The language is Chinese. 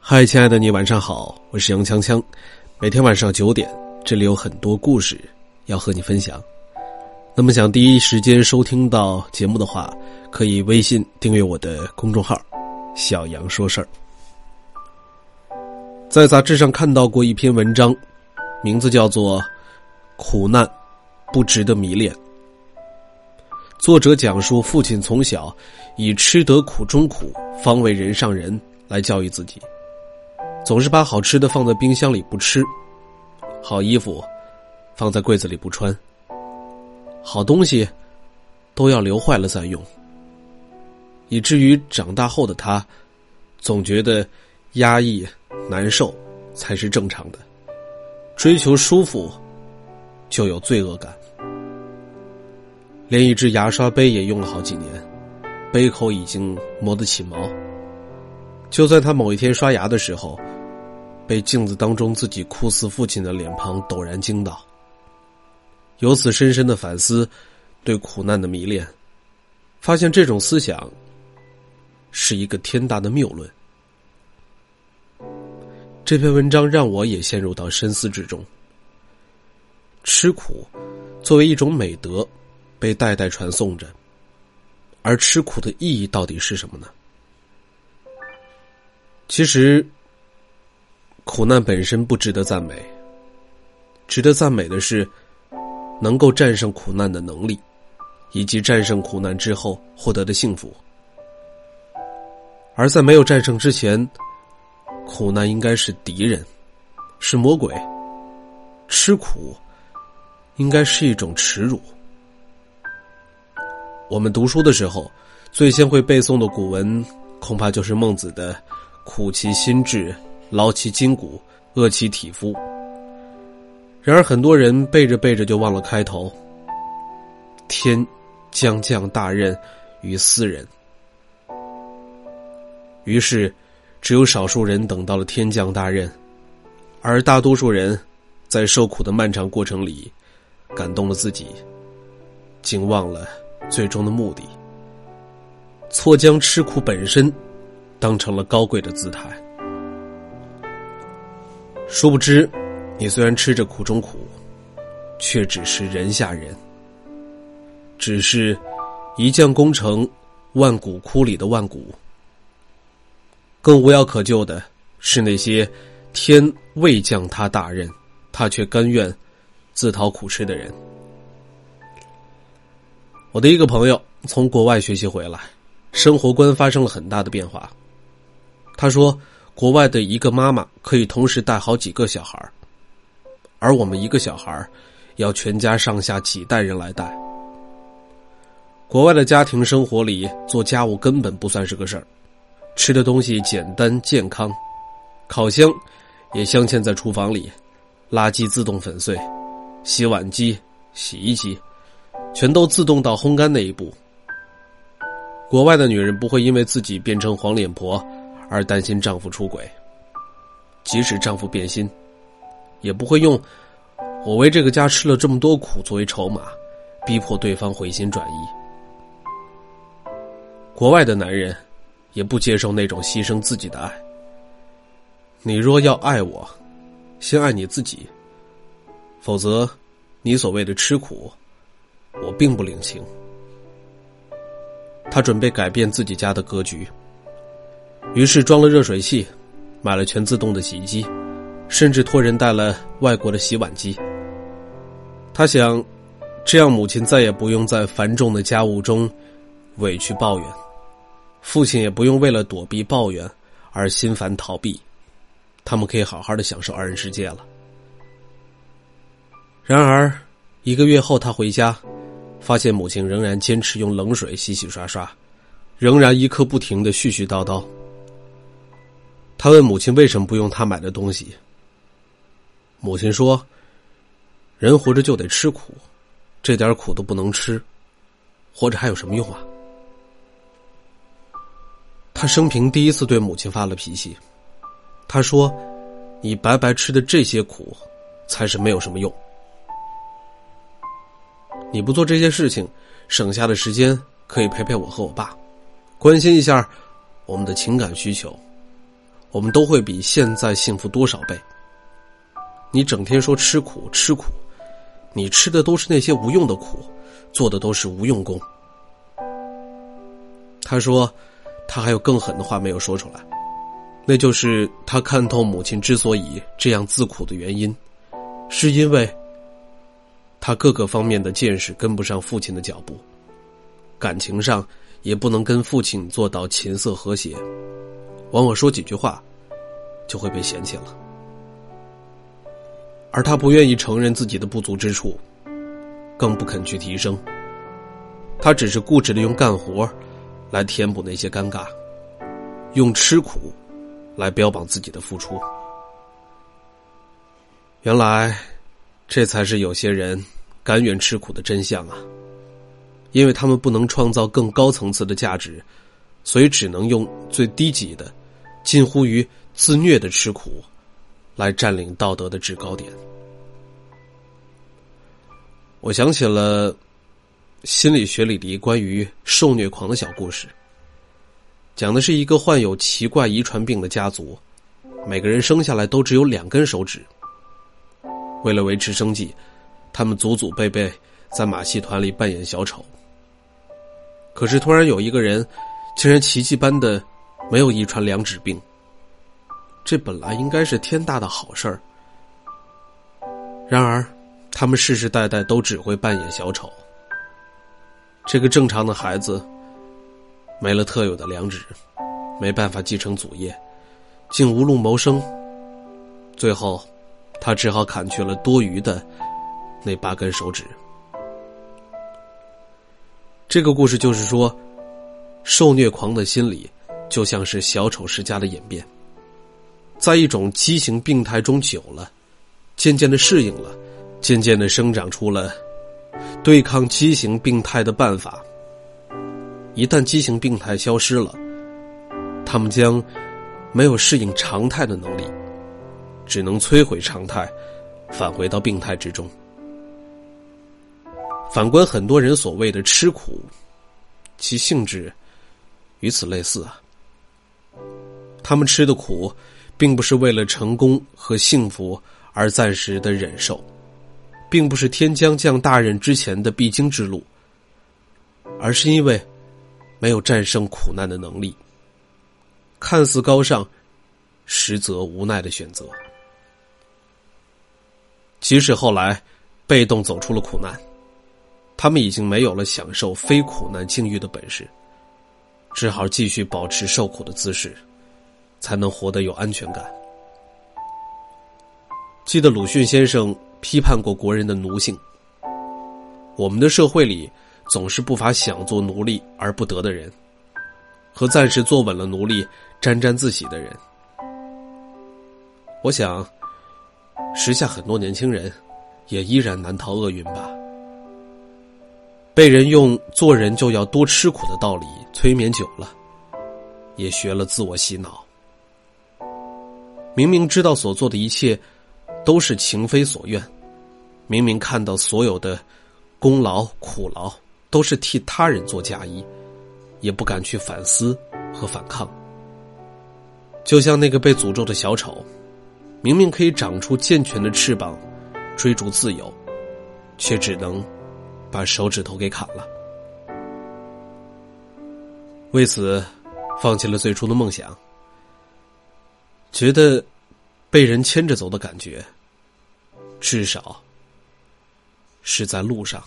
嗨，亲爱的你，晚上好，我是杨锵锵。每天晚上九点，这里有很多故事要和你分享。那么，想第一时间收听到节目的话，可以微信订阅我的公众号“小杨说事儿”。在杂志上看到过一篇文章，名字叫做《苦难不值得迷恋》。作者讲述父亲从小以“吃得苦中苦，方为人上人”来教育自己。总是把好吃的放在冰箱里不吃，好衣服放在柜子里不穿，好东西都要留坏了再用，以至于长大后的他总觉得压抑、难受才是正常的，追求舒服就有罪恶感，连一只牙刷杯也用了好几年，杯口已经磨得起毛。就在他某一天刷牙的时候。被镜子当中自己酷似父亲的脸庞陡然惊到，由此深深的反思对苦难的迷恋，发现这种思想是一个天大的谬论。这篇文章让我也陷入到深思之中。吃苦作为一种美德，被代代传颂着，而吃苦的意义到底是什么呢？其实。苦难本身不值得赞美，值得赞美的是能够战胜苦难的能力，以及战胜苦难之后获得的幸福。而在没有战胜之前，苦难应该是敌人，是魔鬼。吃苦应该是一种耻辱。我们读书的时候，最先会背诵的古文，恐怕就是孟子的“苦其心志”。劳其筋骨，饿其体肤。然而，很多人背着背着就忘了开头：“天将降大任于斯人。”于是，只有少数人等到了天降大任，而大多数人在受苦的漫长过程里，感动了自己，竟忘了最终的目的，错将吃苦本身当成了高贵的姿态。殊不知，你虽然吃着苦中苦，却只是人下人。只是，一将功成万骨枯里的万骨。更无药可救的是那些天未降他大任，他却甘愿自讨苦吃的人。我的一个朋友从国外学习回来，生活观发生了很大的变化。他说。国外的一个妈妈可以同时带好几个小孩而我们一个小孩要全家上下几代人来带。国外的家庭生活里，做家务根本不算是个事儿，吃的东西简单健康，烤箱也镶嵌在厨房里，垃圾自动粉碎，洗碗机、洗衣机全都自动到烘干那一步。国外的女人不会因为自己变成黄脸婆。而担心丈夫出轨，即使丈夫变心，也不会用“我为这个家吃了这么多苦”作为筹码，逼迫对方回心转意。国外的男人也不接受那种牺牲自己的爱。你若要爱我，先爱你自己，否则，你所谓的吃苦，我并不领情。他准备改变自己家的格局。于是装了热水器，买了全自动的洗衣机，甚至托人带了外国的洗碗机。他想，这样母亲再也不用在繁重的家务中委屈抱怨，父亲也不用为了躲避抱怨而心烦逃避，他们可以好好的享受二人世界了。然而，一个月后他回家，发现母亲仍然坚持用冷水洗洗刷刷，仍然一刻不停的絮絮叨叨。他问母亲为什么不用他买的东西。母亲说：“人活着就得吃苦，这点苦都不能吃，活着还有什么用啊？”他生平第一次对母亲发了脾气，他说：“你白白吃的这些苦，才是没有什么用。你不做这些事情，省下的时间可以陪陪我和我爸，关心一下我们的情感需求，我们都会比现在幸福多少倍。你整天说吃苦吃苦，你吃的都是那些无用的苦，做的都是无用功。他说，他还有更狠的话没有说出来，那就是他看透母亲之所以这样自苦的原因，是因为他各个方面的见识跟不上父亲的脚步，感情上也不能跟父亲做到琴瑟和谐，往往说几句话就会被嫌弃了。而他不愿意承认自己的不足之处，更不肯去提升。他只是固执的用干活来填补那些尴尬，用吃苦来标榜自己的付出。原来，这才是有些人甘愿吃苦的真相啊！因为他们不能创造更高层次的价值，所以只能用最低级的、近乎于自虐的吃苦。来占领道德的制高点。我想起了心理学里的一关于受虐狂的小故事，讲的是一个患有奇怪遗传病的家族，每个人生下来都只有两根手指。为了维持生计，他们祖祖辈辈在马戏团里扮演小丑。可是突然有一个人，竟然奇迹般的没有遗传两指病。这本来应该是天大的好事儿，然而，他们世世代代都只会扮演小丑。这个正常的孩子没了特有的良知，没办法继承祖业，竟无路谋生。最后，他只好砍去了多余的那八根手指。这个故事就是说，受虐狂的心理就像是小丑世家的演变。在一种畸形病态中久了，渐渐的适应了，渐渐的生长出了对抗畸形病态的办法。一旦畸形病态消失了，他们将没有适应常态的能力，只能摧毁常态，返回到病态之中。反观很多人所谓的吃苦，其性质与此类似啊。他们吃的苦。并不是为了成功和幸福而暂时的忍受，并不是天将降大任之前的必经之路，而是因为没有战胜苦难的能力，看似高尚，实则无奈的选择。即使后来被动走出了苦难，他们已经没有了享受非苦难境遇的本事，只好继续保持受苦的姿势。才能活得有安全感。记得鲁迅先生批判过国人的奴性。我们的社会里总是不乏想做奴隶而不得的人，和暂时坐稳了奴隶沾沾自喜的人。我想，时下很多年轻人也依然难逃厄运吧。被人用做人就要多吃苦的道理催眠久了，也学了自我洗脑。明明知道所做的一切都是情非所愿，明明看到所有的功劳苦劳都是替他人做嫁衣，也不敢去反思和反抗。就像那个被诅咒的小丑，明明可以长出健全的翅膀，追逐自由，却只能把手指头给砍了。为此，放弃了最初的梦想。觉得被人牵着走的感觉，至少是在路上。